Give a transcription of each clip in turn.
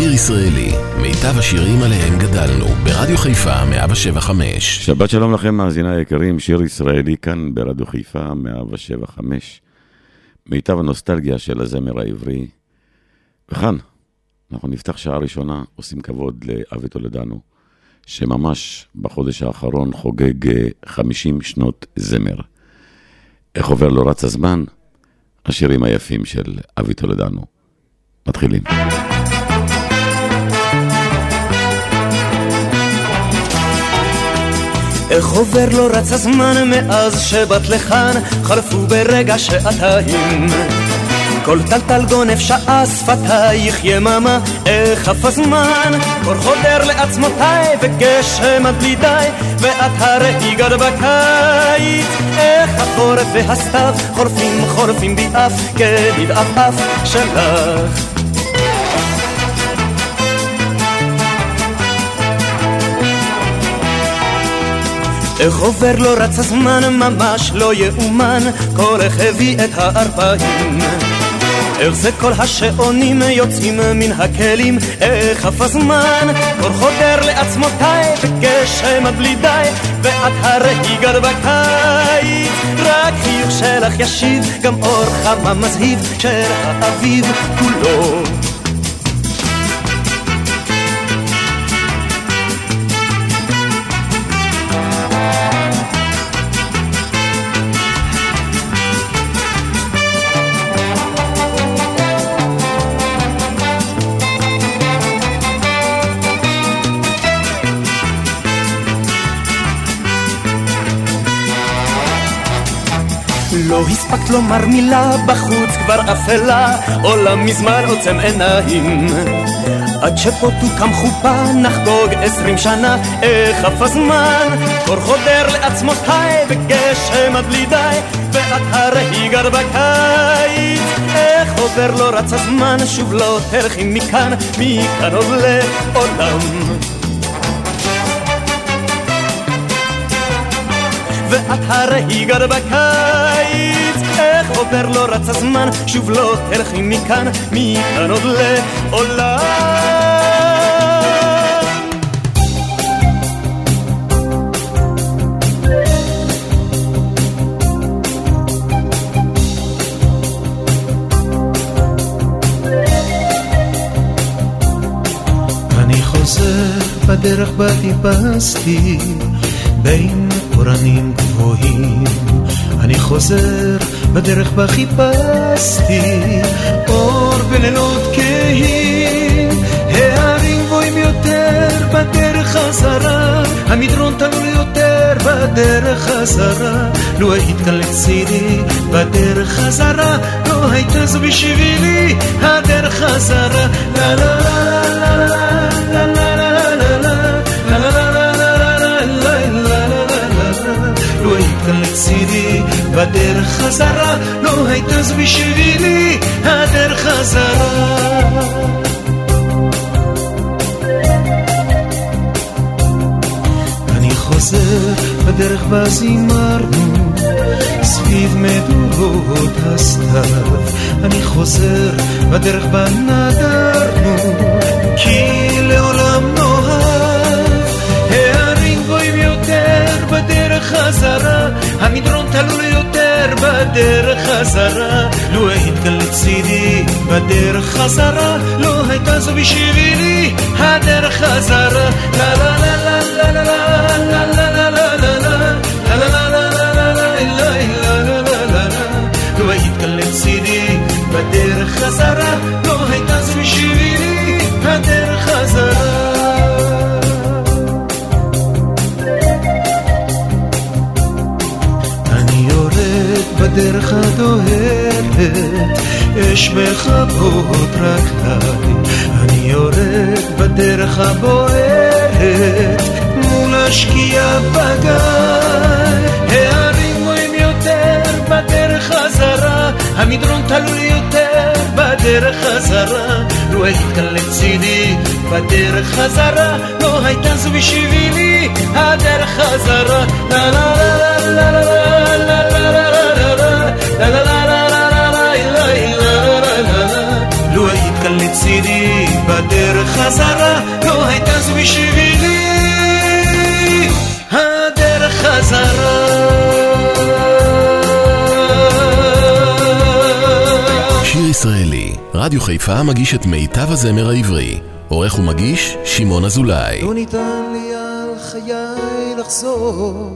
לשיר ישראלי, מיטב השירים עליהם גדלנו, ברדיו חיפה 175. שבת שלום לכם, מאזיני היקרים, שיר ישראלי כאן ברדיו חיפה 175. מיטב הנוסטלגיה של הזמר העברי. וכאן, אנחנו נפתח שעה ראשונה, עושים כבוד לאבי תולדנו, שממש בחודש האחרון חוגג 50 אה, שנות זמר. איך עובר לו רץ הזמן? השירים היפים של אבי תולדנו. מתחילים. איך עובר לו רץ הזמן מאז שבאת לכאן, חלפו ברגע שעתיים. כל טלטל גונב שעה שפתייך יממה, איך עף הזמן, קור חודר לעצמותיי וגשם עד בלי די, ואת הרי גד בקיץ, איך החורף והסתיו חורפים חורפים בי אף כבבעף שלך. איך עובר לו רץ הזמן ממש לא יאומן, כל איך הביא את הארבעים. איך זה כל השעונים יוצאים מן הכלים, איך עף הזמן, קור חודר לעצמותיי בגשם עד בלי די, ואת הרי גר בקיץ, רק חיוך שלך ישיב, גם אור חמה מזהיב של האביב כולו. הספקת לומר מילה, בחוץ כבר אפלה, עולם מזמן עוצם עיניים. עד שפה תוקם חופה, נחגוג עשרים שנה, איך עף הזמן, קור חודר לעצמותיי, וגשם עד בלי די, ואת הרי גר בקיץ. איך עובר לא רץ הזמן, שוב לא תלכי מכאן, מכאן עוד לעולם. ואת הרי גר בקיץ. איך עובר לא רץ הזמן? שוב לא תלכי מכאן מכאן עוד לעולם. בדרך בה טיפסתי בין אורנים גבוהים. אני חוזר בדרך בה חיפשתי אור בלילות כהים. הערים גבוהים יותר בדרך חזרה, המדרון תלול יותר בדרך חזרה. לו היית כאן לצידי בדרך חזרה, לא הייתה זו בשבילי הדרך חזרה. לה לה לה לה לה לצידי בדרך חזרה, לא הייתה זו בשבילי הדרך חזרה. אני חוזר בדרך בה זימרנו, סביב מדורות הסתיו. אני חוזר בדרך בה נדרנו, כי לעולם נאהב. הערים גבוהים יותר בדרך חזרה, המדרון תלול יותר בדרך חזרה לו היתקל לצידי בדרך חזרה לא הייתה זו בשבילי הדרך חזרה לה לה לה לה לה לה לה בדרך חזרה בדרך הדוהרת, אש מכבות רגליי. אני יורד בדרך הבוערת, מול השקיעה בגיא. הערים גבוהים יותר בדרך חזרה, המדרון תלול יותר בדרך חזרה. לו היית כאן לצידי בדרך חזרה, לא הייתה זו בשבילי הדרך חזרה. לה לה לה לה לה לה לה לה לה לו היית כאן לצידי בדרך חזרה, לא הייתה זו בשבילי הדרך חזרה. שיר ישראלי, רדיו חיפה מגיש את מיטב הזמר העברי. עורך ומגיש, שמעון אזולאי. לא ניתן לי על חיי לחזור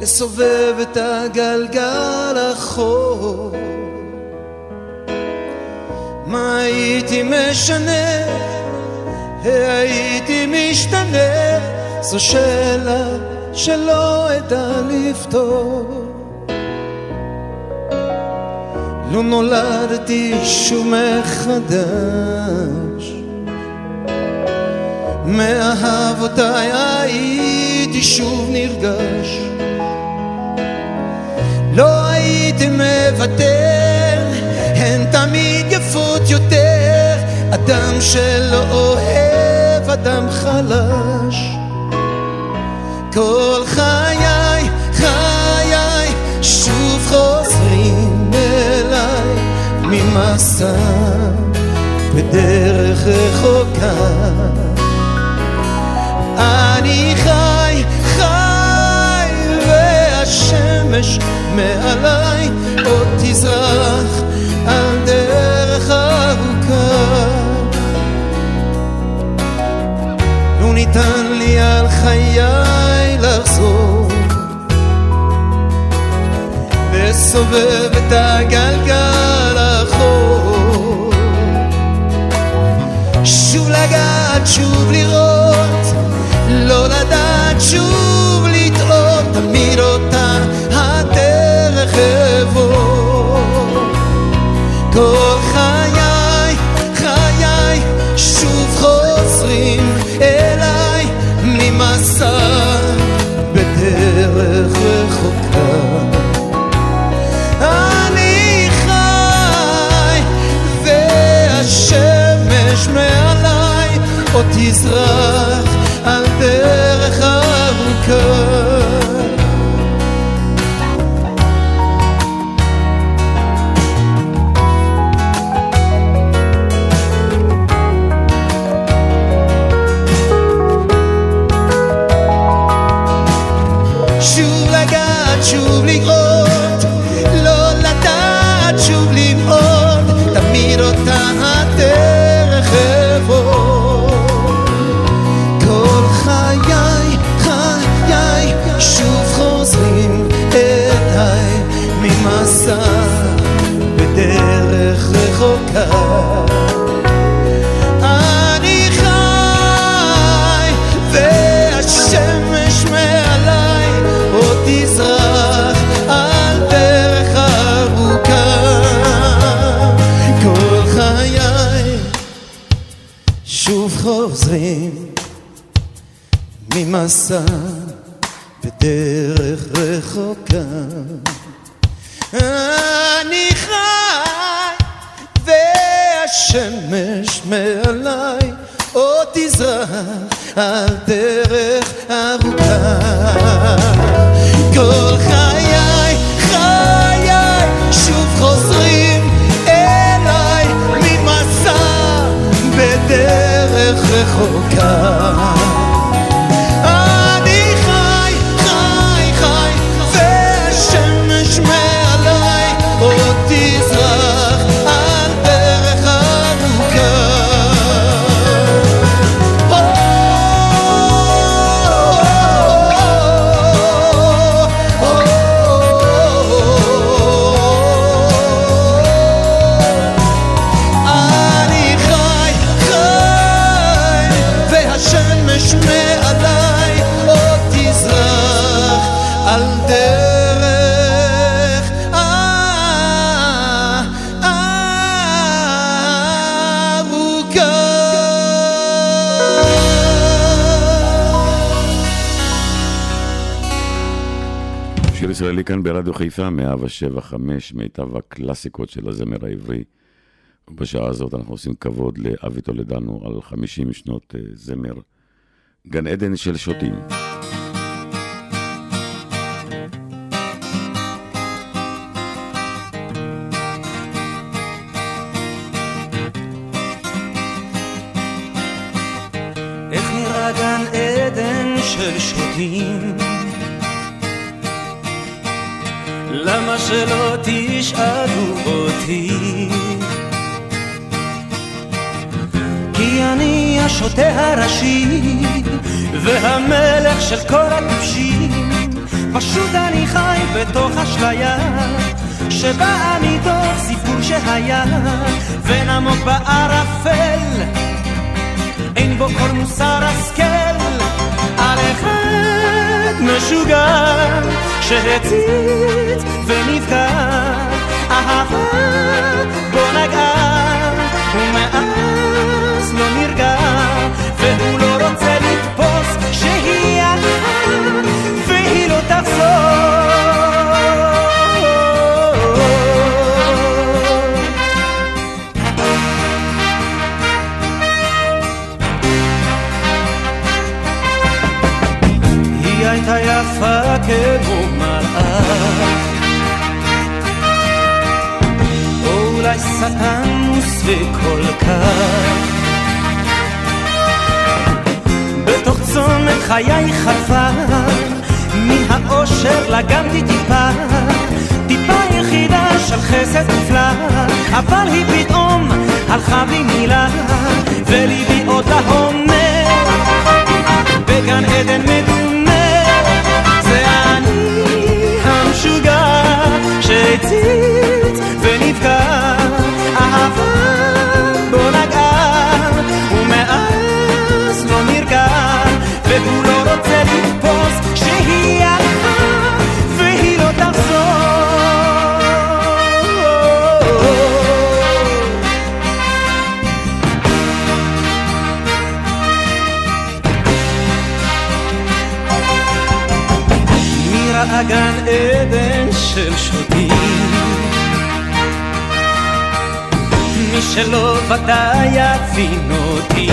לסובב את הגלגל אחור מה הייתי משנה? הייתי משתנה? זו שאלה שלא אדע לפתור לא נולדתי שוב מחדש. מאהבותיי הייתי שוב נרגש. לא הייתי מוותר, הן תמיד יפות יותר. אדם שלא אוהב אדם חלש. כל חיי, ממסע בדרך רחוקה. אני חי, חי, והשמש מעליי עוד תזרח על דרך ארוכה לא ניתן לי על חיי לחזור לסובב את הגלגל לגעת, שוב לראות לא לדעת שוב לטעות תמיד אותה הדרך אעבור עוד ישראלי כאן ברדיו חיפה, 175, מיטב הקלאסיקות של הזמר העברי. ובשעה הזאת אנחנו עושים כבוד לאבי טולדנו על 50 שנות אה, זמר. גן עדן של שוטים. איך נראה גן עדן של שוטים? למה שלא תשאלו אותי? כי אני השוטה הראשי והמלך של כל הטיפשים פשוט אני חי בתוך אשליה שבאה מתוך סיפור שהיה. ונמוק בערפל אין בו כל מוסר השכל. על אחד משוגע שהצית ונבקע אהבה בו נגעה אולי שטן וכל כך. בתוך צומת חיי חלפה מן האושר לגמתי טיפה. טיפה יחידה של חסד נפלא אבל היא פתאום הלכה בלי מילה וליבי עוד לה אומר. בגן עדן עדן של שוטים. מי שלא ודאי יבין אותי.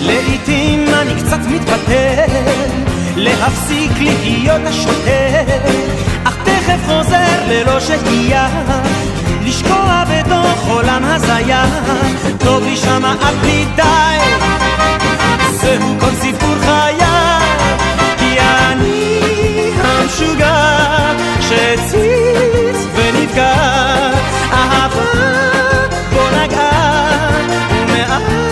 לעתים אני קצת מתפתל להפסיק להיות השוטר. אך תכף חוזר ללא שהייה לשקוע בתוך עולם הזיה. טוב לי שמה עד בלי די זהו כל סיפור חיי המשוגע שהצית ונפגע אהבה בו נגעה ומאז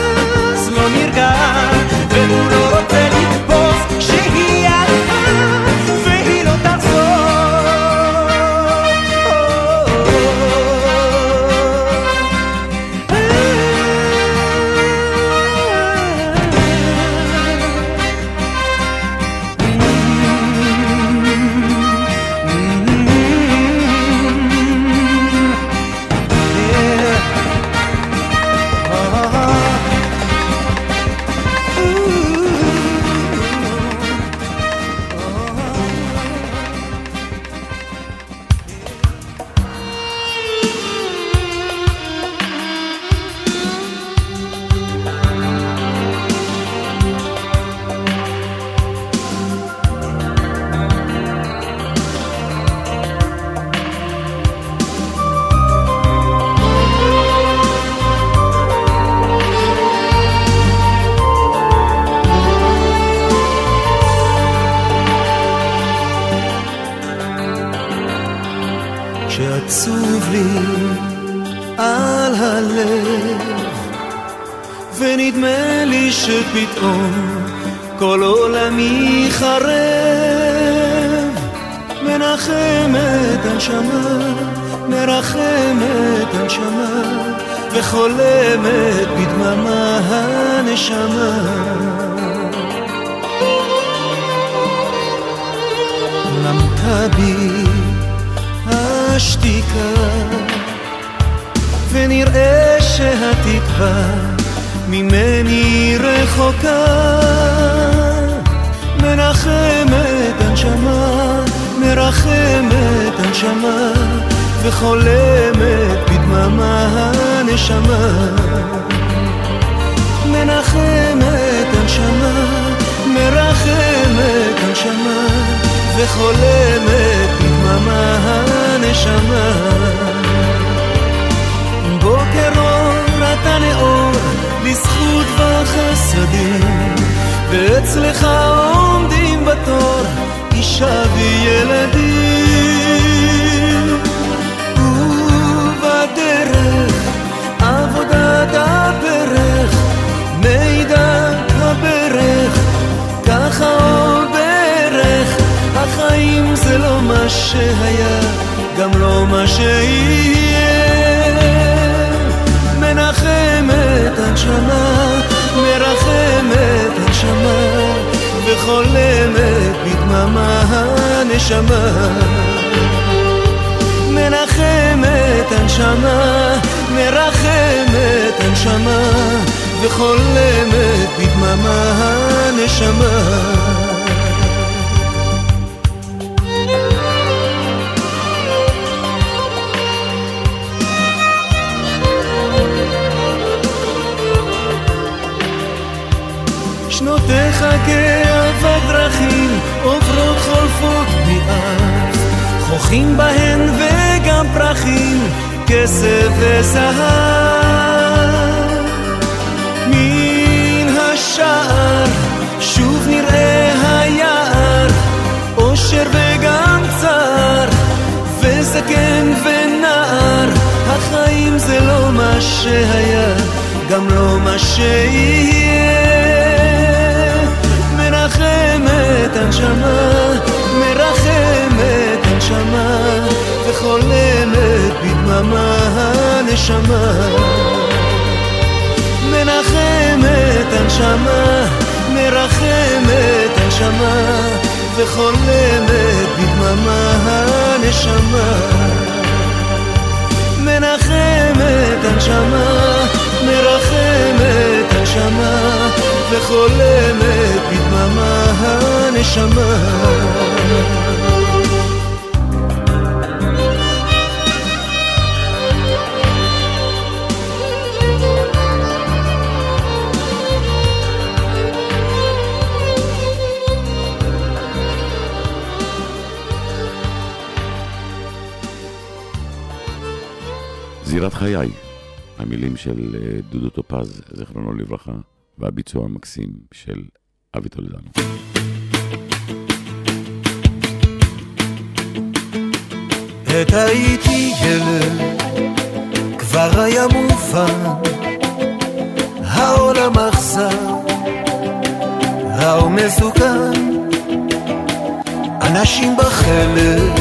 ואצלך עומדים בתור אישה וילדים. ובדרך עבודת הברך, מידע הברך, ככה עוד ברך, החיים זה לא מה שהיה, גם לא מה שיהיה. מנחמת הנשמה מרחמת הנשמה וחולמת בדממה הנשמה. מנחמת הנשמה, מרחמת הנשמה וחולמת בדממה הנשמה שנותיך כאבק דרכים עוברות חולפות ביעף חוכים בהן וגם פרחים כסף וזהב. מן השער שוב נראה היער אושר וגם צר וזקן ונער. החיים זה לא מה שהיה גם לא מה שיהיה מרחמת הנשמה, מרחמת הנשמה, וחולמת בדממה הנשמה. מנחמת הנשמה, מרחמת הנשמה, וחולמת בדממה הנשמה. מנחמת הנשמה, מרחמת הנשמה, וחולמת הנשמה. זירת חיי, המילים של אה, דודו טופז, זיכרונו לברכה, והביצוע המקסים של אבי טולדנו. עת הייתי ילד, כבר היה מובן, העולם אכזר, רע ומסוכן, אנשים בחלק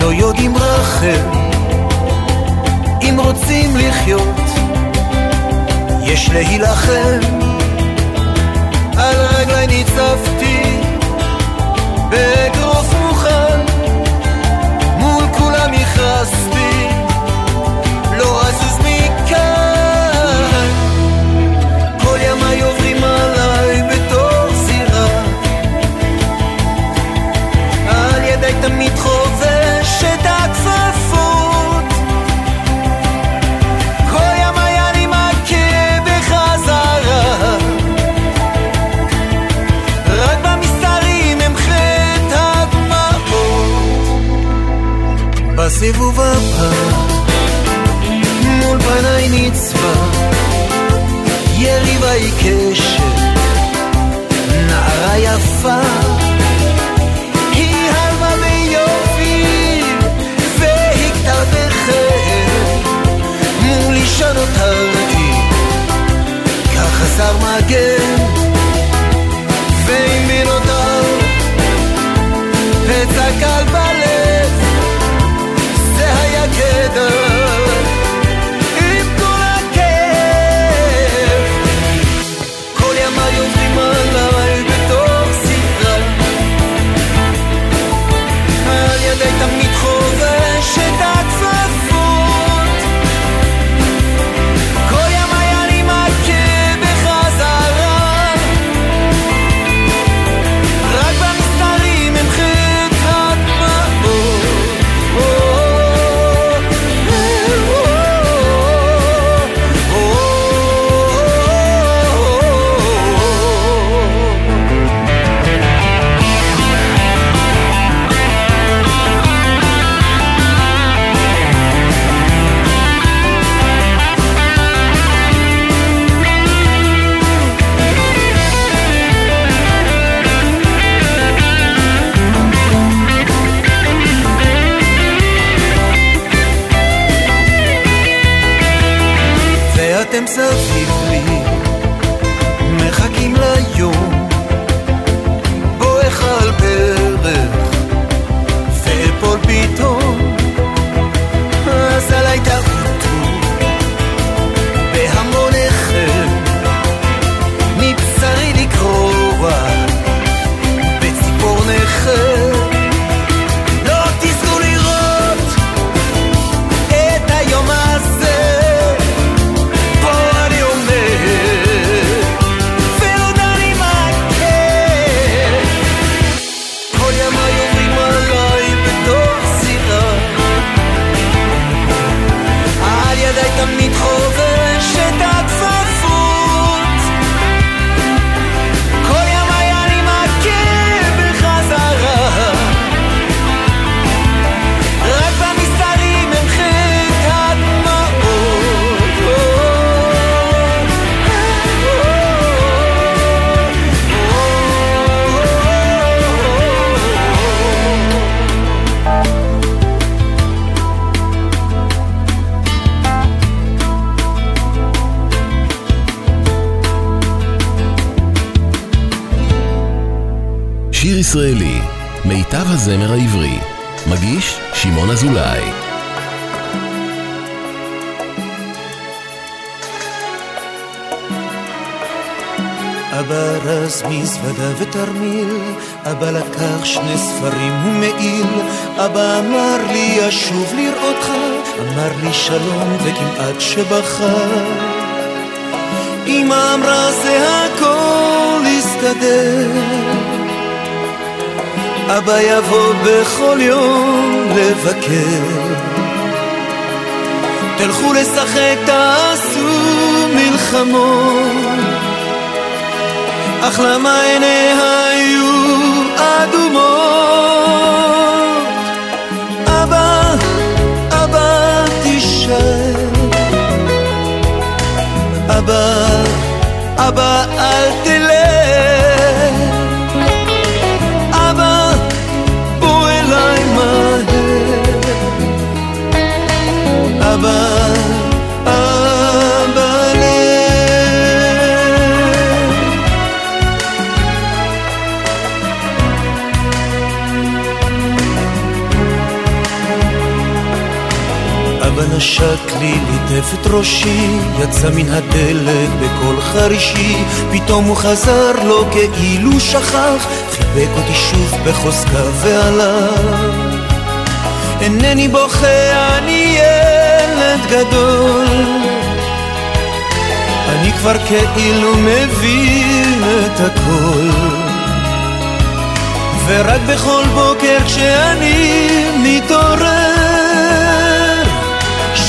לא יודעים רחל, אם רוצים לחיות יש להילחם על רגלי ניצבתי באגרוף מוכן מול כולם הכרזתי בסיבוב הבא מול פניי נצבע יריבה עיקשת שיר ישראלי, מיטב הזמר העברי. מגיש שמעון אזולאי. אבא רז מזוודה ותרמיל, אבא לקח שני ספרים ומעיל, אבא אמר לי אשוב לראותך, אמר לי שלום וכמעט שבכה. אמא אמרה זה הכל יסתדר, אבא יבוא בכל יום לבקר. תלכו לשחק, תעשו מלחמות אך למה עיניה היו אדומות? אבא, אבא תישאר אבא, אבא אל תלך נשק לי, ליטף את ראשי, יצא מן הדלת בקול חרישי, פתאום הוא חזר לו כאילו שכח, חיבק אותי שוב בחוזקה והלך. אינני בוכה, אני ילד גדול, אני כבר כאילו מבין את הכל. ורק בכל בוקר כשאני מתעורר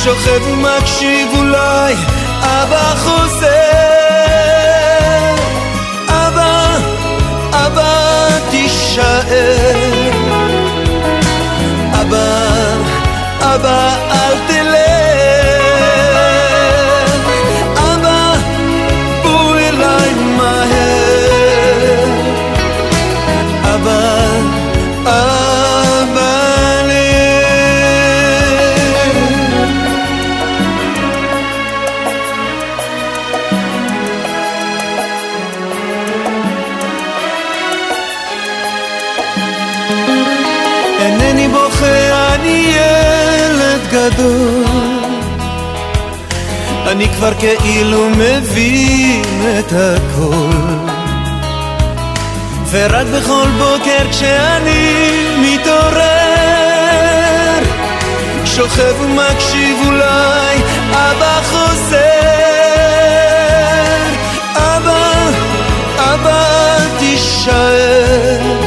שוכב ומקשיב אולי אבא חוזר. אבא, אבא תישאר. אבא, אבא אל תלך אני כבר כאילו מבין את הכל. ורק בכל בוקר כשאני מתעורר שוכב ומקשיב אולי אבא חוזר אבא, אבא תישאר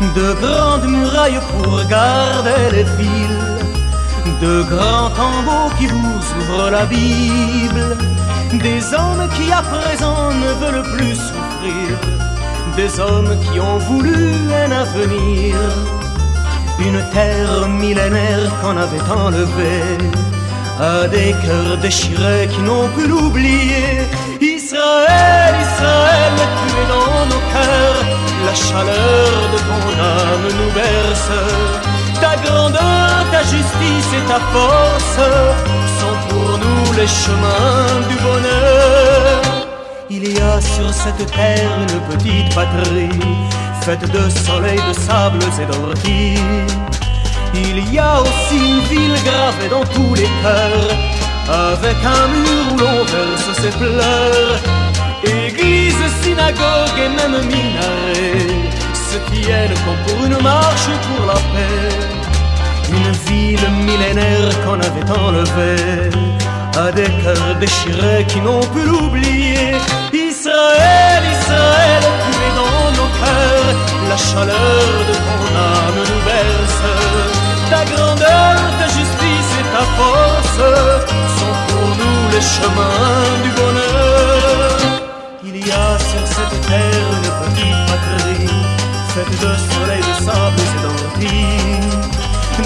de grandes murailles pour garder les villes, de grands tambours qui vous ouvrent la Bible, des hommes qui à présent ne veulent plus souffrir, des hommes qui ont voulu un avenir, une terre millénaire qu'on avait enlevée. À des cœurs déchirés qui n'ont pu l'oublier. Israël, Israël, tu es dans nos cœurs, la chaleur de ton âme nous berce. Ta grandeur, ta justice et ta force sont pour nous les chemins du bonheur. Il y a sur cette terre une petite patrie, faite de soleil, de sables et d'orties il y a aussi une ville gravée dans tous les cœurs, avec un mur où l'on verse ses pleurs. Église, synagogue et même minaret se tiennent comme pour une marche pour la paix. Une ville millénaire qu'on avait enlevée à des cœurs déchirés qui n'ont pu l'oublier. Israël, Israël, tu es dans nos cœurs, la chaleur de ton âme nous berce. Ta grandeur, ta justice et ta force sont pour nous les chemins du bonheur. Sur cette terre une petite patrie, faite de soleil, de sable et d'orties,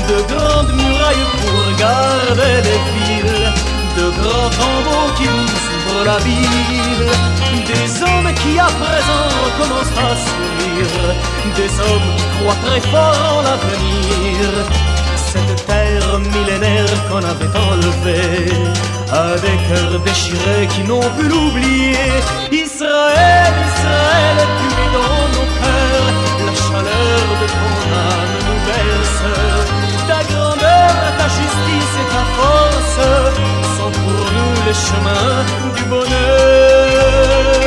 de grandes murailles pour garder les villes, de grands tombeaux qui nous ouvrent la ville, des hommes qui à présent recommencent à sourire, des hommes qui croient très fort en l'avenir cette terre millénaire qu'on avait enlevée à des cœurs déchirés qui n'ont pu l'oublier. Israël, Israël, tu es dans nos cœurs, la chaleur de ton âme nous berce. Ta grandeur, ta justice et ta force sont pour nous les chemins du bonheur.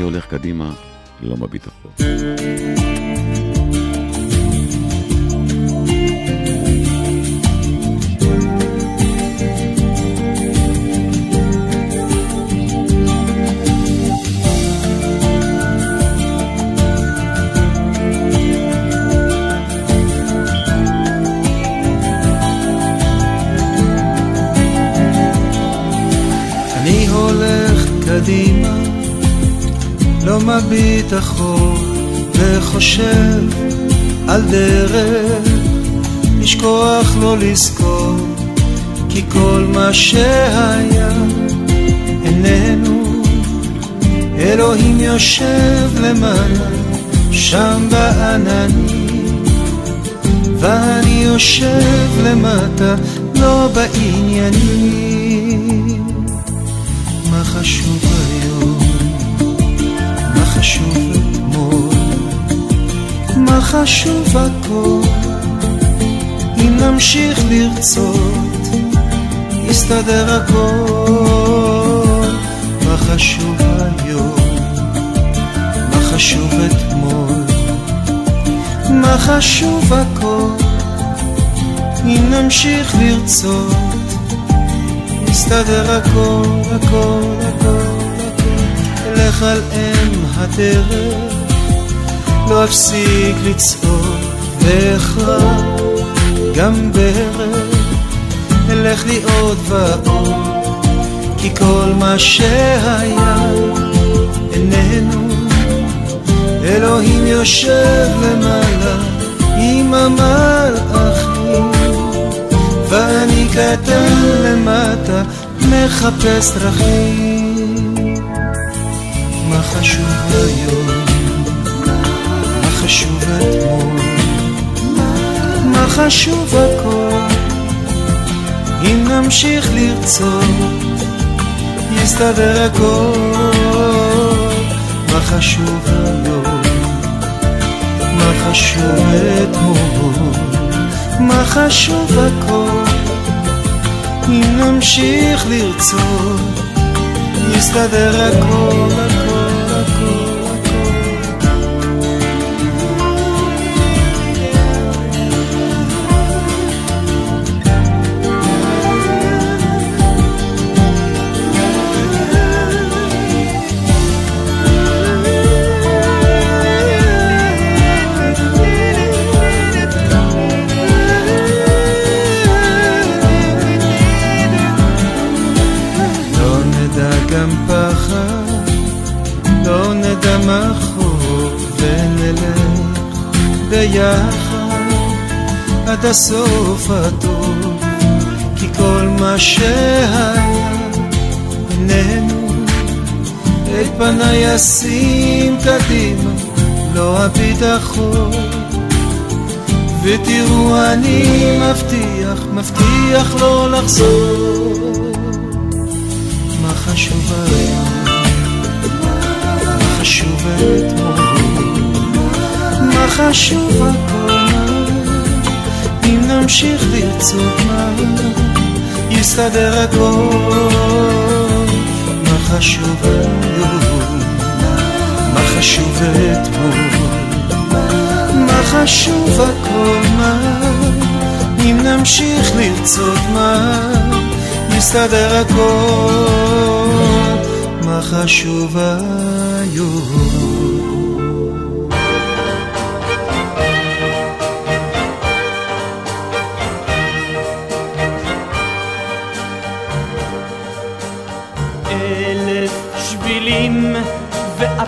הולך קדימה, לא מביט אחור. מביט אחור וחושב על דרך לשכוח לא לזכור כי כל מה שהיה איננו. אלוהים יושב למעלה שם בעננים ואני יושב למטה לא בעניינים. מה חשוב היום? מה חשוב? מה חשוב הכל? אם נמשיך לרצות, יסתדר הכל. מה חשוב היום? מה חשוב אתמול? מה חשוב הכל? אם נמשיך לרצות, יסתדר הכל, הכל, הכל. אלך על אם הדרך, לא אפסיק לצעוד ואכרע גם בערב, אלך לי עוד ועוד, כי כל מה שהיה איננו, אלוהים יושב למעלה עם המלאכים, ואני קטן למטה מחפש דרכים. מה חשוב היום? אתמול? מה חשוב הכל? אם נמשיך לרצות יסתדר הכל. מה חשוב היום מה חשוב אתמול? מה חשוב הכל? אם נמשיך לרצות יסתדר הכל ביחד עד הסוף הטוב כי כל מה שהיה בינינו את פניי אשים קדימה לא הביטחון. ותראו אני מבטיח, מבטיח לא לחזור. מה חשוב היום, מה חשוב אתמול חשוב הכל? אם נמשיך לרצות מה? יסתדר הכל. מה חשוב היום? מה חשוב אתמול? מה חשוב הכל? מה? אם נמשיך לרצות מה? יסתדר הכל. מה חשוב היום?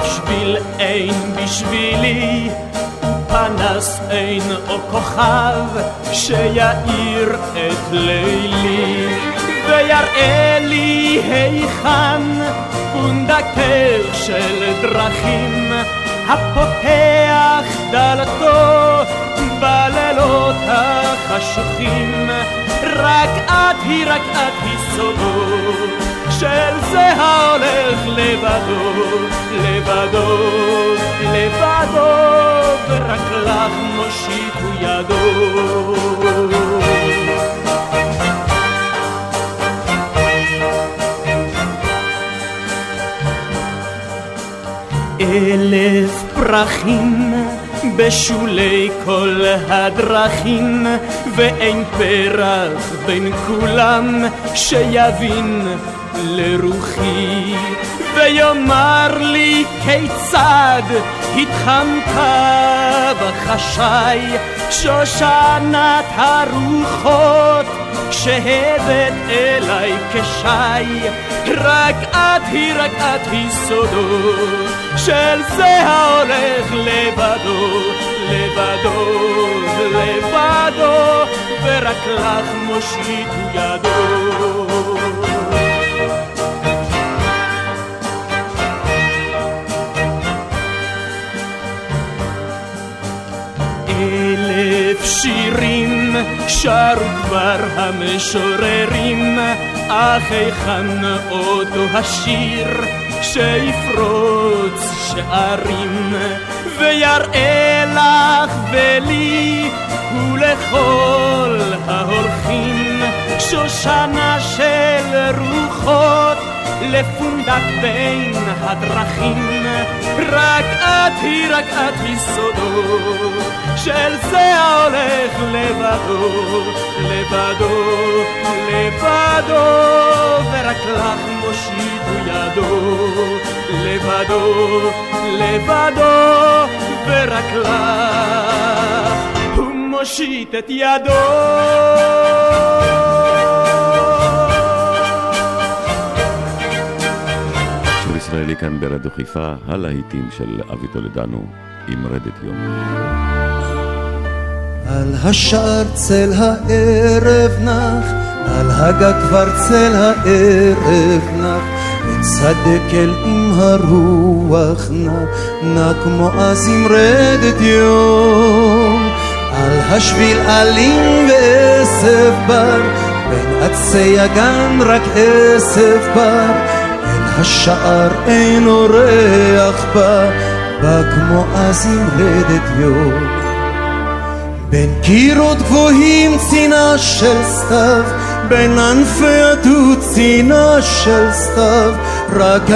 בשביל אין בשבילי, פנס אין או כוכב שיאיר את לילי, ויראה לי היכן פונדקר של דרכים, הפותח דלתו בלילות החשוכים, רק את היא, רק את היא סודו. של זה ההולך לבדו, לבדו, לבדו, ורק לך מושיטו ידו. אלף פרחים בשולי כל הדרכים, ואין פרח בין כולם שיבין לרוחי. ויאמר לי כיצד התחמקה בחשאי שושנת הרוחות כשהבאת אליי כשי? רק את היא, רק את היא סודו של זה ההולך לבדו, לבדו, לבדו ורק לך מושיט ידו. אלף שירים שרו כבר המשוררים, אך היכן אותו השיר שיפרוץ שערים ויראה לך ולי ולכל ההולכים. שושנה של רוחות לפונדק בין הדרכים רק את היא, רק את היא סודו של זה ההולך לבדו, לבדו, לבדו ורק לך מושיטו ידו לבדו, לבדו ורק לך הוא מושיט את ידו ישראלי כאן ברדיו חיפה, הלהיטים של אבי טולדנו, עם רדת יום. על השער צל הערב נח, על הגג כבר צל הערב נח, בצד דקל עם הרוח נע, נע כמו אז עם רדת יום. על השביל אלים ועשב בר, בין עצי הגן רק עשב בר, אל השער אין אורח בה, בא כמו אז עם רדת יום. בין קירות גבוהים צינה של סתיו, בין ענפי הדוד צינה של סתיו, רק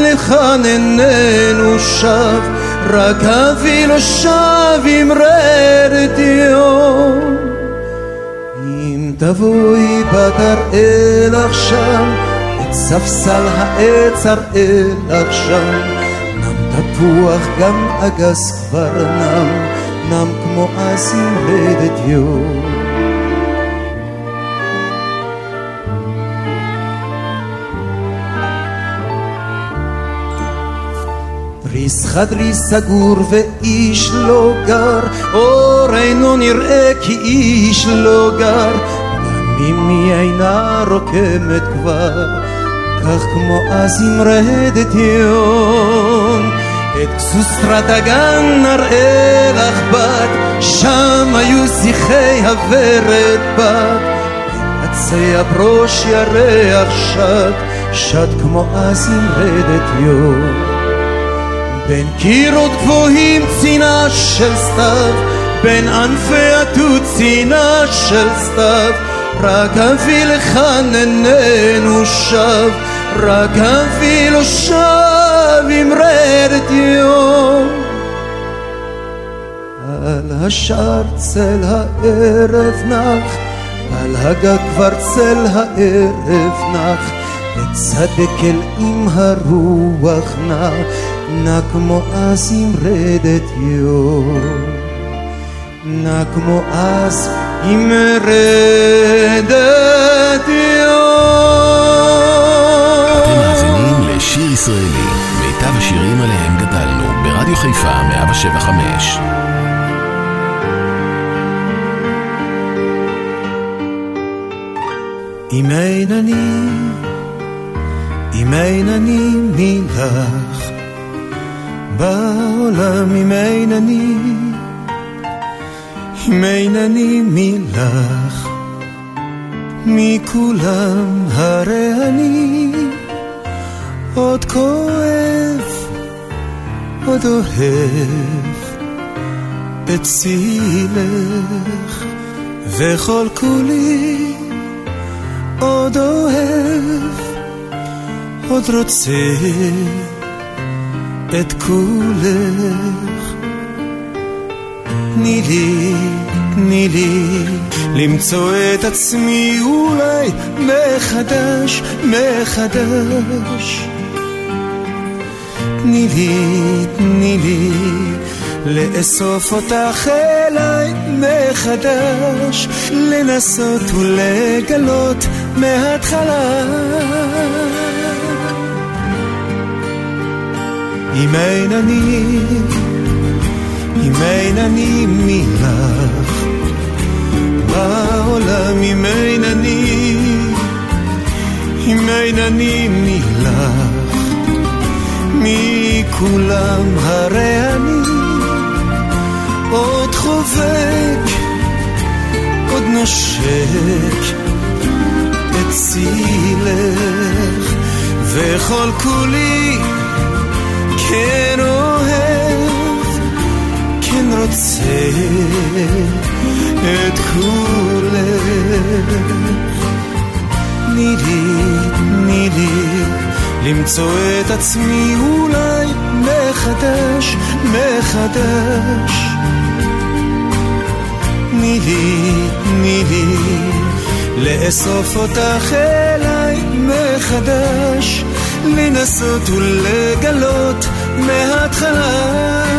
לכאן איננו שב, רק אבי לא שב עם רדת יום. אם תבואי אראל לך שם, ספסל העץ לך שם, נם תפוח גם אגס כבר נם, נם כמו אז רדת יום. ריס חדרי סגור ואיש לא גר, אור אינו נראה כי איש לא גר, גם אמי אינה רוקמת כבר, כך כמו אז עם רדת יום. את כסוסטרת הגן נראה לך בת, שם היו שיחי הוורד בת, עצי הברוש ירח שט, שט כמו אז עם רדת יום. בין קירות גבוהים צינה של סתיו, בין ענפי התות צינה של סתיו, רק אבי לכאן איננו שב, רק אבי לא שב עם רדת יום. על השער צל הערב נח, על הגג כבר צל הערב נח, וצדק אל עם הרוח נע, נע כמו אז עם רדת יום. נע כמו אז עם רדת יום. אתם מאזינים לשיר ישראלי, מיטב השירים עליהם גדלנו, ברדיו חיפה 175. אם אין אני, אם אין אני מלך, בעולם אם אין אני, אם אין אני מלך, מכולם הרי אני עוד כואב, עוד אוהב את צילך, וכל כולי עוד אוהב, עוד רוצה את כולך. תני לי, תני לי, למצוא את עצמי אולי מחדש, מחדש. תני לי, תני לי, לאסוף אותך אליי מחדש, לנסות ולגלות מההתחלה. אם אין אני, אם אין אני מילך, בעולם אם אין אני, אם אין אני מילך, מכולם הרי אני עוד חובק, עוד נושק את צילך, וכל כולי כן אוהב, כן רוצה את כולך. תני לי, תני לי, למצוא את עצמי אולי מחדש, מחדש. תני לי, תני לי, לאסוף אותך אליי מחדש, לנסות ולגלות מההתחלה.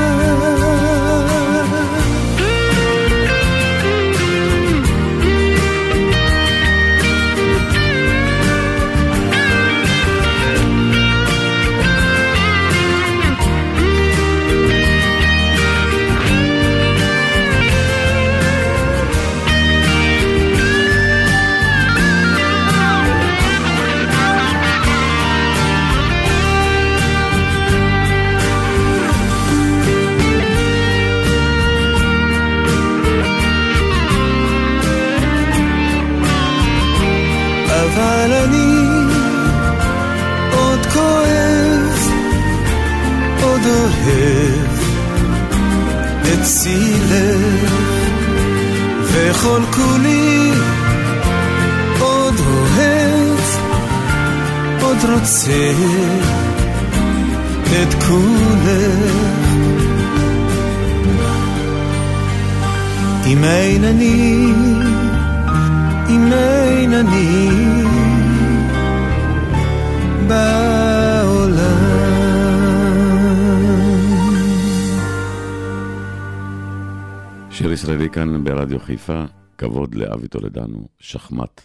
ברדיו חיפה, כבוד לאבי טולדנו, שחמט.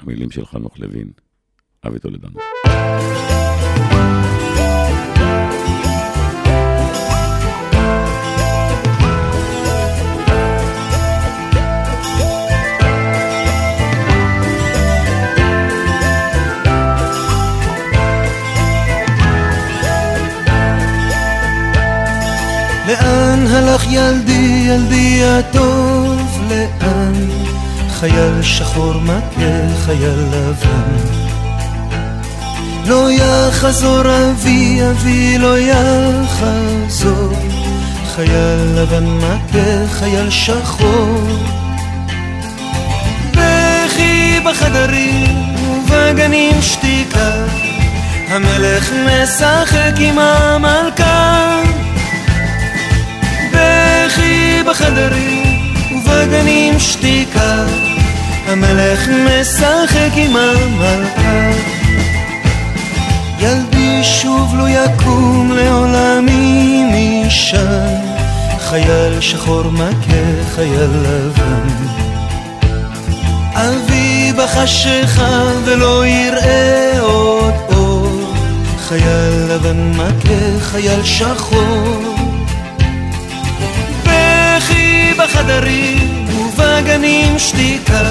המילים של חנוך לוין, אבי טולדנו. לאן הלך ילדי, ילדי הטוב? חייל שחור מכה, חייל לבן. לא יחזור אבי, אבי לא יחזור. חייל לבן מכה, חייל שחור. בכי בחדרים ובגנים שתיקה, המלך משחק עם המלכה. בכי בחדרים ובגנים שתיקה, המלך משחק עם המלכה. ילדי שוב לא יקום לעולמי משם, חייל שחור מכה חייל לבן. אבי בחשיכה ולא יראה עוד אור, חייל לבן מכה חייל שחור. בחדרים ובגנים שתיקה,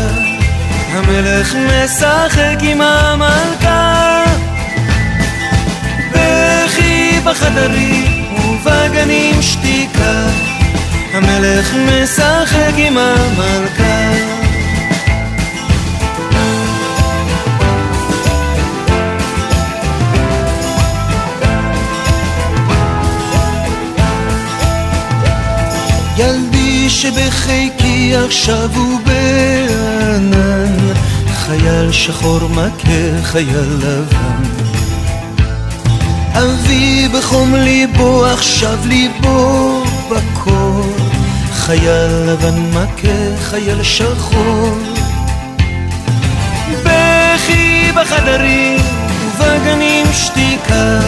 המלך משחק עם המלכה. בכי בחדרים ובגנים שתיקה, המלך משחק עם המלכה. שבחיקי עכשיו הוא בענן, חייל שחור מכה חייל לבן. אבי בחום ליבו עכשיו ליבו בקור, חייל לבן מכה חייל שחור. בכי בחדרים ובגנים שתיקה,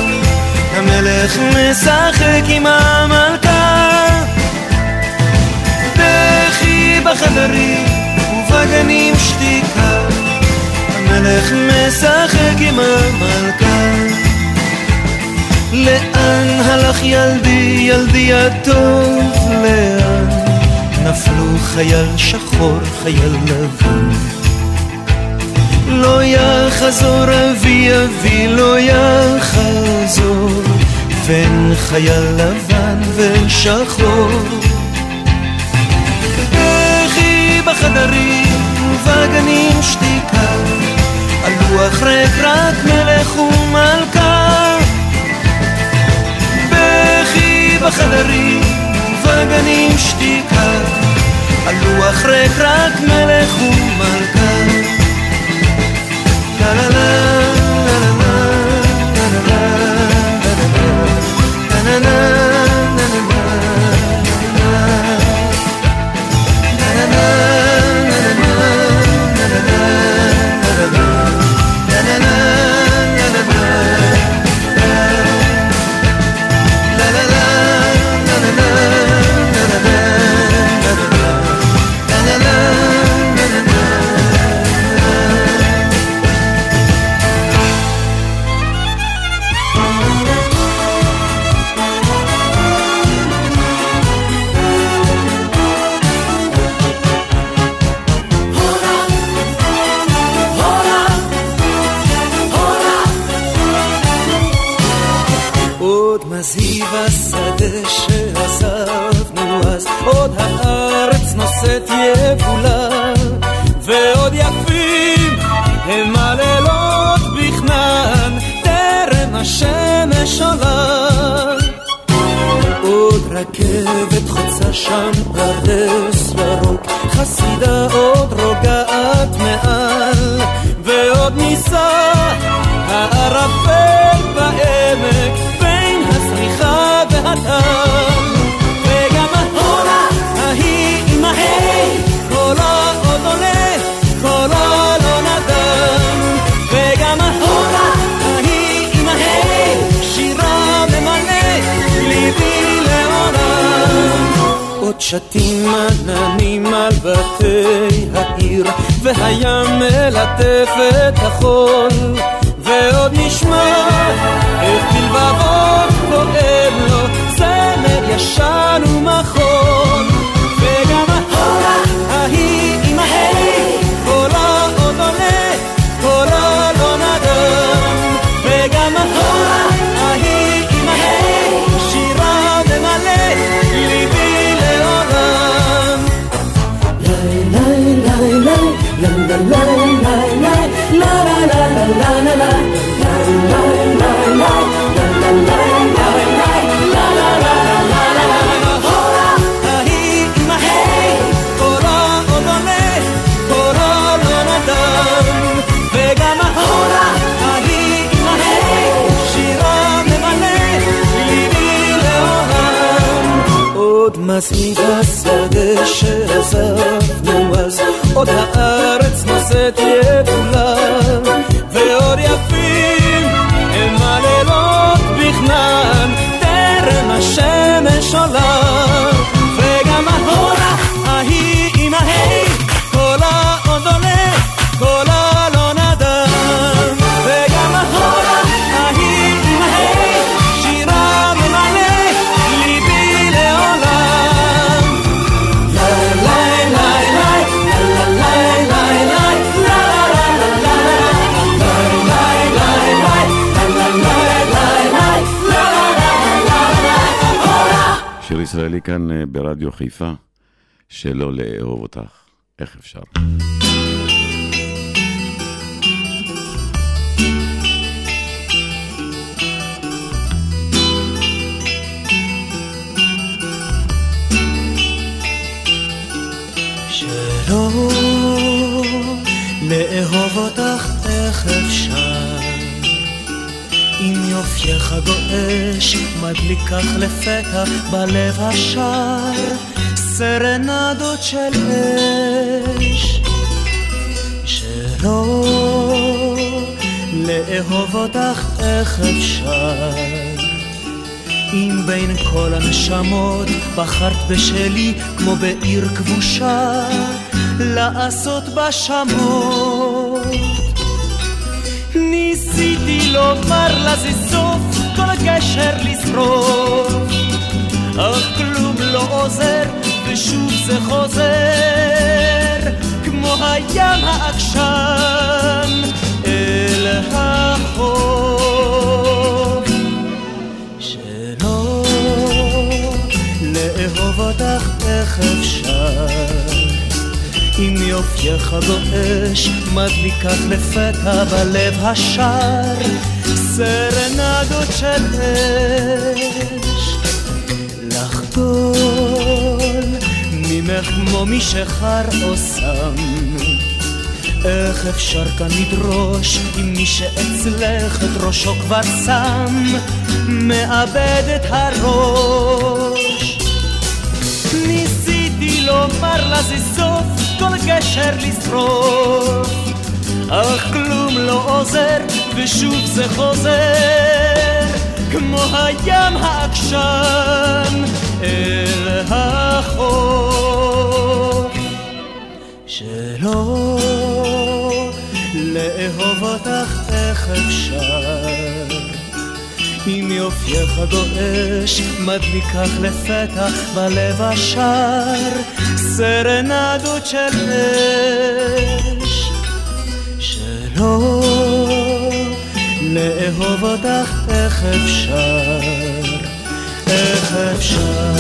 המלך משחק עם המלכה. בחדרים ובגנים שתיקה, המלך משחק עם המלכה. לאן הלך ילדי, ילדי הטוב, לאן? נפלו חייל שחור, חייל לבן. לא יחזור אבי, אבי לא יחזור, בין חייל לבן ושחור. בחדרים ובגנים שתיקה, על לוח ריק רק מלך ומלכה. בכי בחדרים ובגנים שתיקה, על לוח ריק רק מלך ומלכה. לה לה לה שתים עננים על בתי העיר, והים מלטף את החול. ועוד נשמע איך בלבבות כואב לו צמר ישן ומחול לי מזהיב השדה שעזבנו אז, עוד הארץ נושאת יבולה, ישראלי כאן אה, ברדיו חיפה, שלא לאהוב אותך. איך אפשר? שלא לאהוב אותך איך אפשר אם יופייך גועש מדליקך לפתע בלב השער סרנדות של אש שלא לאהוב אותך איך אפשר. אם בין כל הנשמות בחרת בשלי כמו בעיר כבושה לעשות בה שמות. ניסיתי לומר לה זה סוף כל גשר לשרוף. אך כלום לא עוזר ושוב זה חוזר כמו הים העקשן אל החוף. שלא לאהוב אותך איך אפשר אם יופייך גועש מדליקך לפתע בלב השער סרנדות של אש. לחדול ממך כמו משחר או סם איך אפשר כאן לדרוש אם מי שאצלך את ראשו כבר שם? מאבד את הראש גשר לשרוף. אך כלום לא עוזר ושוב זה חוזר כמו הים העקשן אל החוף. שלא לאהוב אותך איך אפשר. אם יופייך גועש מדליקך לפתע בלב השער סרנדות של אש שלא לאהוב אותך איך אפשר איך אפשר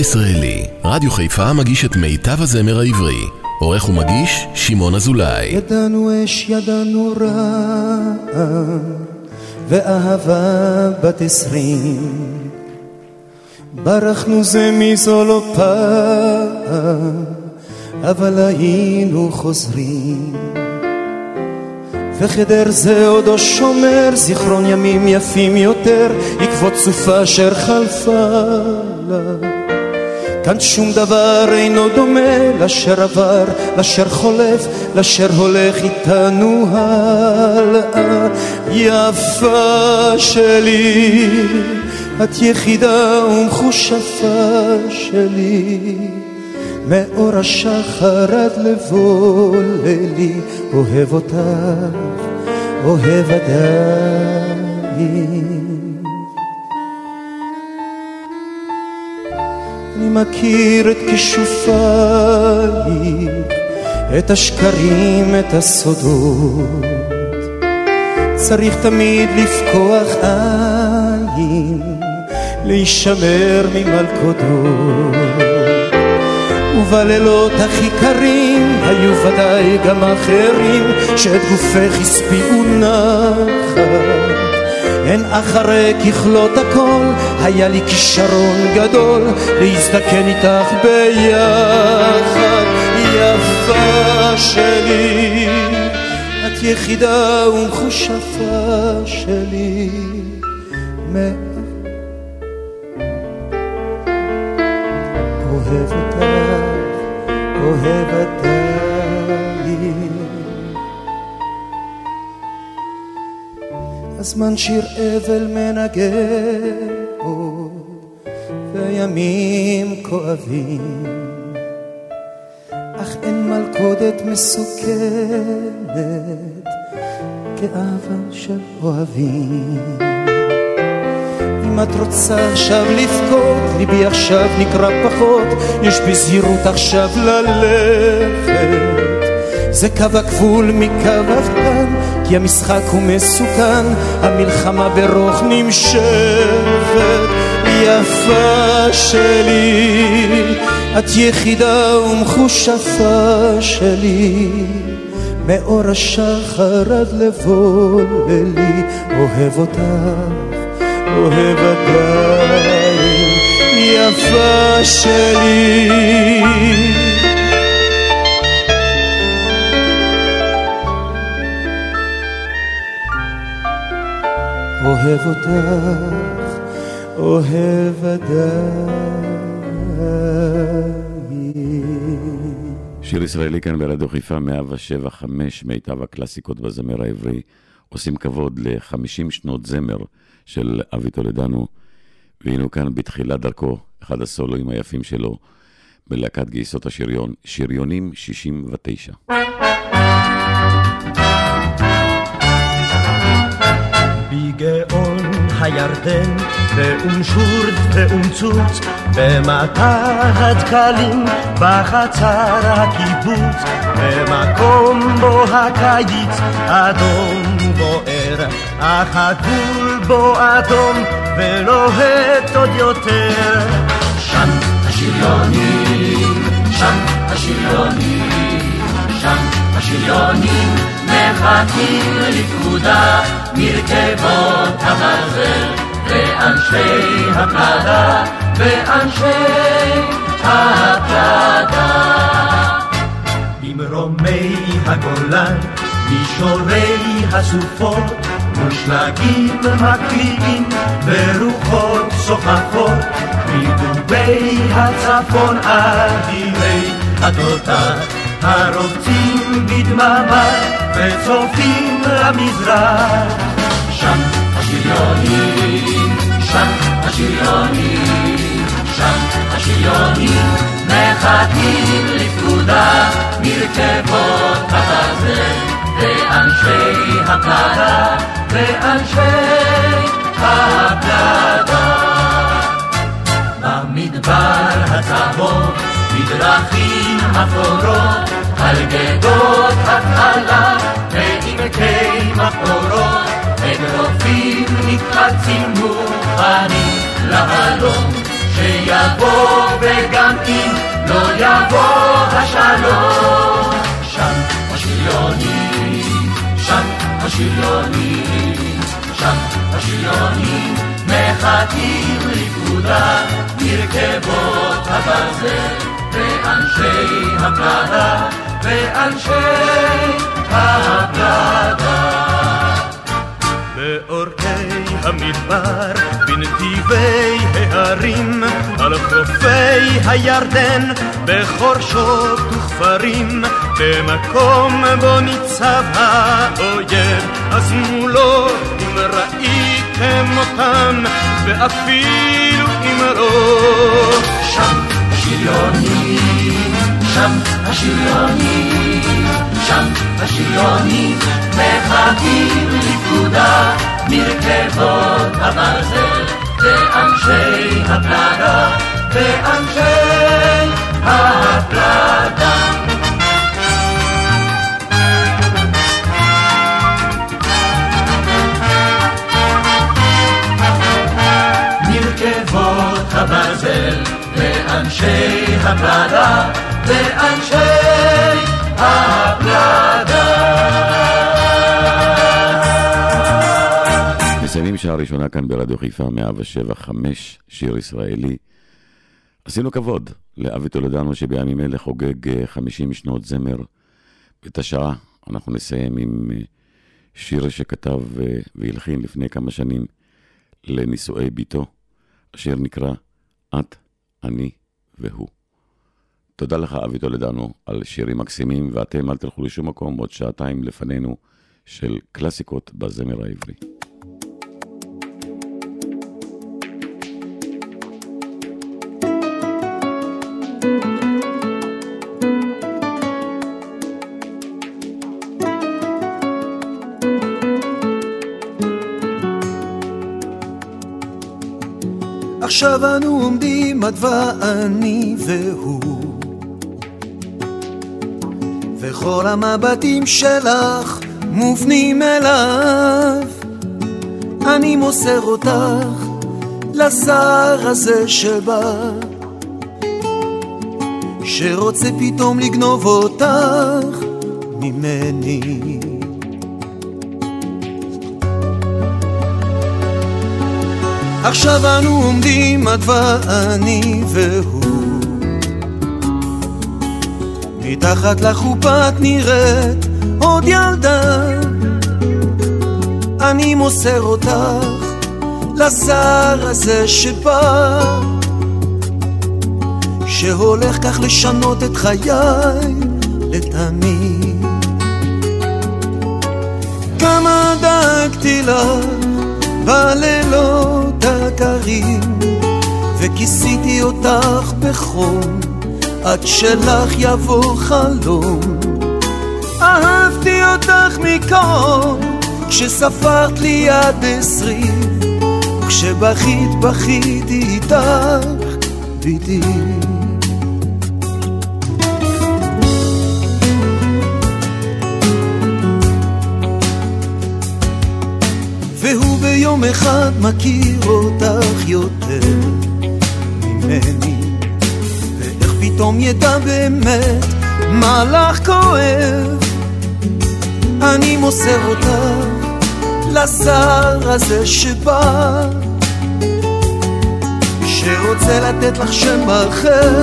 ישראלי, רדיו חיפה מגיש את מיטב הזמר העברי. עורך ומגיש, שמעון אזולאי. ידענו אש, ידענו רע, ואהבה בת עשרים. ברחנו זה מזו לא פעם, אבל היינו חוזרים. וחדר זה עודו שומר זיכרון ימים יפים יותר, עקבות סופה אשר חלפה לה. כאן שום דבר אינו דומה לאשר עבר, לאשר חולף, לאשר הולך איתנו הלאה. יפה שלי, את יחידה ומחושפה שלי. מאור השחר עד לבוא לילי, אוהב אותך, אוהב עדיין. אני מכיר את כישופייך, את השקרים, את הסודות. צריך תמיד לפקוח עין, להישמר ממלכודות. ובלילות הכי קרים היו ודאי גם אחרים שאת גופך הספיעו נחת. הן אחרי ככלות הכל היה לי כישרון גדול להזדקן איתך ביחד יפה שלי את יחידה ומחושפה שלי אוהב אותך, אוהב עדיין. הזמן שיר אבל מנגן עוד, וימים כואבים. אך אין מלכודת מסוכנת כאהבה של אוהבים. אם את רוצה עכשיו לבכות, ליבי עכשיו נקרא פחות, יש בי זהירות עכשיו ללכת. זה קו הגבול מקו אבטן, כי המשחק הוא מסוכן, המלחמה ברוך נמשכת. יפה שלי, את יחידה ומחושפה שלי. מאור השחר עד לבוא לילי, אוהב אותך. אוהב עדיין יפה שלי אוהב אותך, אוהב עדיין. שיר ישראלי כאן ברדיו חיפה 107 5 מיטב הקלאסיקות בזמר העברי. עושים כבוד ל-50 שנות זמר של אבי טולדנו, והנה כאן בתחילת דרכו, אחד הסולואים היפים שלו, בלהקת גייסות השריון, שריונים 69. בגאון הירדן, באום שורט ואום צוץ, במטע הדקלים, בחצר הקיבוץ, במקום בו הקיץ אדום בוער, אך הגבול בו אדום ולוהט עוד יותר. שם השריונים, שם השריונים, שם השריונים מחכים לפקודה מרכבות הברזל ואנשי הפלדה ואנשי הפלדה. ממרומי הגולן, מישורי הסופות, מושלגים מקריאים ורוחות סוחפות, מדובי הצפון אדירי התותח. הרוצים בדממה וצופים למזרח. שם השריונים, שם השריונים, שם השריונים, מחכים לפקודה מרכבות הברזל, ואנשי הפלדה, ואנשי הפלדה. במדבר הצהוב, בדרכים אפורות, על גדות התעלה, ועמקי מחבורות, אגרופים נקפצים מוכנים להלום, שיבוא וגם אם לא יבוא השלום, שם השריונים, שם השריונים, שם השריונים מחכים לפקודה, מרכבות הברזל ואנשי הפלדה, ואנשי הפלדה. באורכי המדבר, בנתיבי ההרים, על חופי הירדן, בחורשות וכפרים, במקום בו ניצב האויב, אז מולו אם ראיתם אותם, ואפילו אם לא, שם השריונים, שם השריונים, שם השריונים, מחכים לפקודה מרכבות הברזל, ואנשי הפלדה, ואנשי הפלדה. ואנשי הפלדה ואנשי הפלדה. מסיימים שעה ראשונה כאן ברדיו חיפה 107 5, שיר ישראלי. עשינו כבוד לאבי טולדנו שבימים אלה חוגג 50 אה, שנות זמר. את השעה אנחנו נסיים עם אה, שיר שכתב אה, והלחין לפני כמה שנים לנישואי ביתו. השיר נקרא את, אני והוא. תודה לך, אבי טולדנו, על שירים מקסימים, ואתם אל תלכו לשום מקום, עוד שעתיים לפנינו של קלאסיקות בזמר העברי. עכשיו אנו עומדים את ואני והוא. וכל המבטים שלך מופנים אליו. אני מוסר אותך לשר הזה שבא שרוצה פתאום לגנוב אותך ממני עכשיו אנו עומדים את ואני והוא. מתחת לחופה את נראית עוד ילדה. אני מוסר אותך לשר הזה שבא שהולך כך לשנות את חיי לתמיד. כמה דאגתי לך בלילות הקרים וכיסיתי אותך בחום עד שלך יבוא חלום. אהבתי אותך מכל כשספרת לי עד עשרים וכשבכית בכיתי איתך ביתי והוא ביום אחד מכיר אותך יותר ממני. ואיך פתאום ידע באמת מה לך כואב? אני מוסר אותך לשר הזה שבא שרוצה לתת לך שם אחר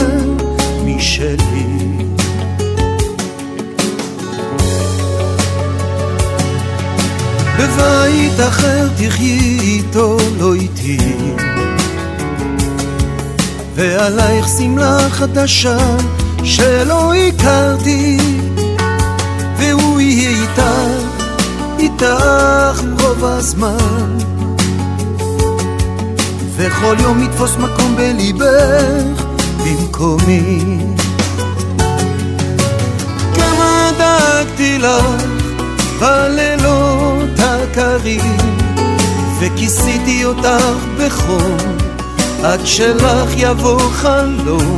משלי בבית אחר תחי איתו לא איתי. ועלייך שמלה חדשה שלא הכרתי והוא יהיה איתך, איתך רוב הזמן. וכל יום יתפוס מקום בליבך במקומי. כמה דאגתי לך בלילות הקרים וכיסיתי אותך בחום עד שלך יבוא חלום.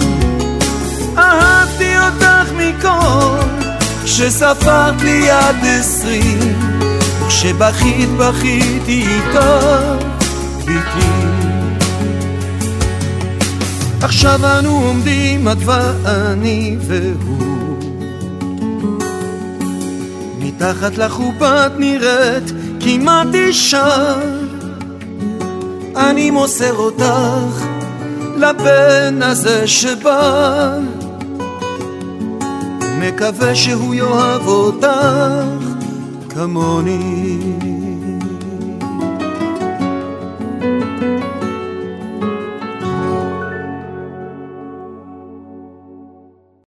אהבתי אותך מכל כשספרת לי עד עשרים כשבכית בכיתי איתך ביתי. עכשיו אנו עומדים את ואני והוא מתחת לחופה את נראית כמעט אישה. אני מוסר אותך לבן הזה שבא. מקווה שהוא יאהב אותך כמוני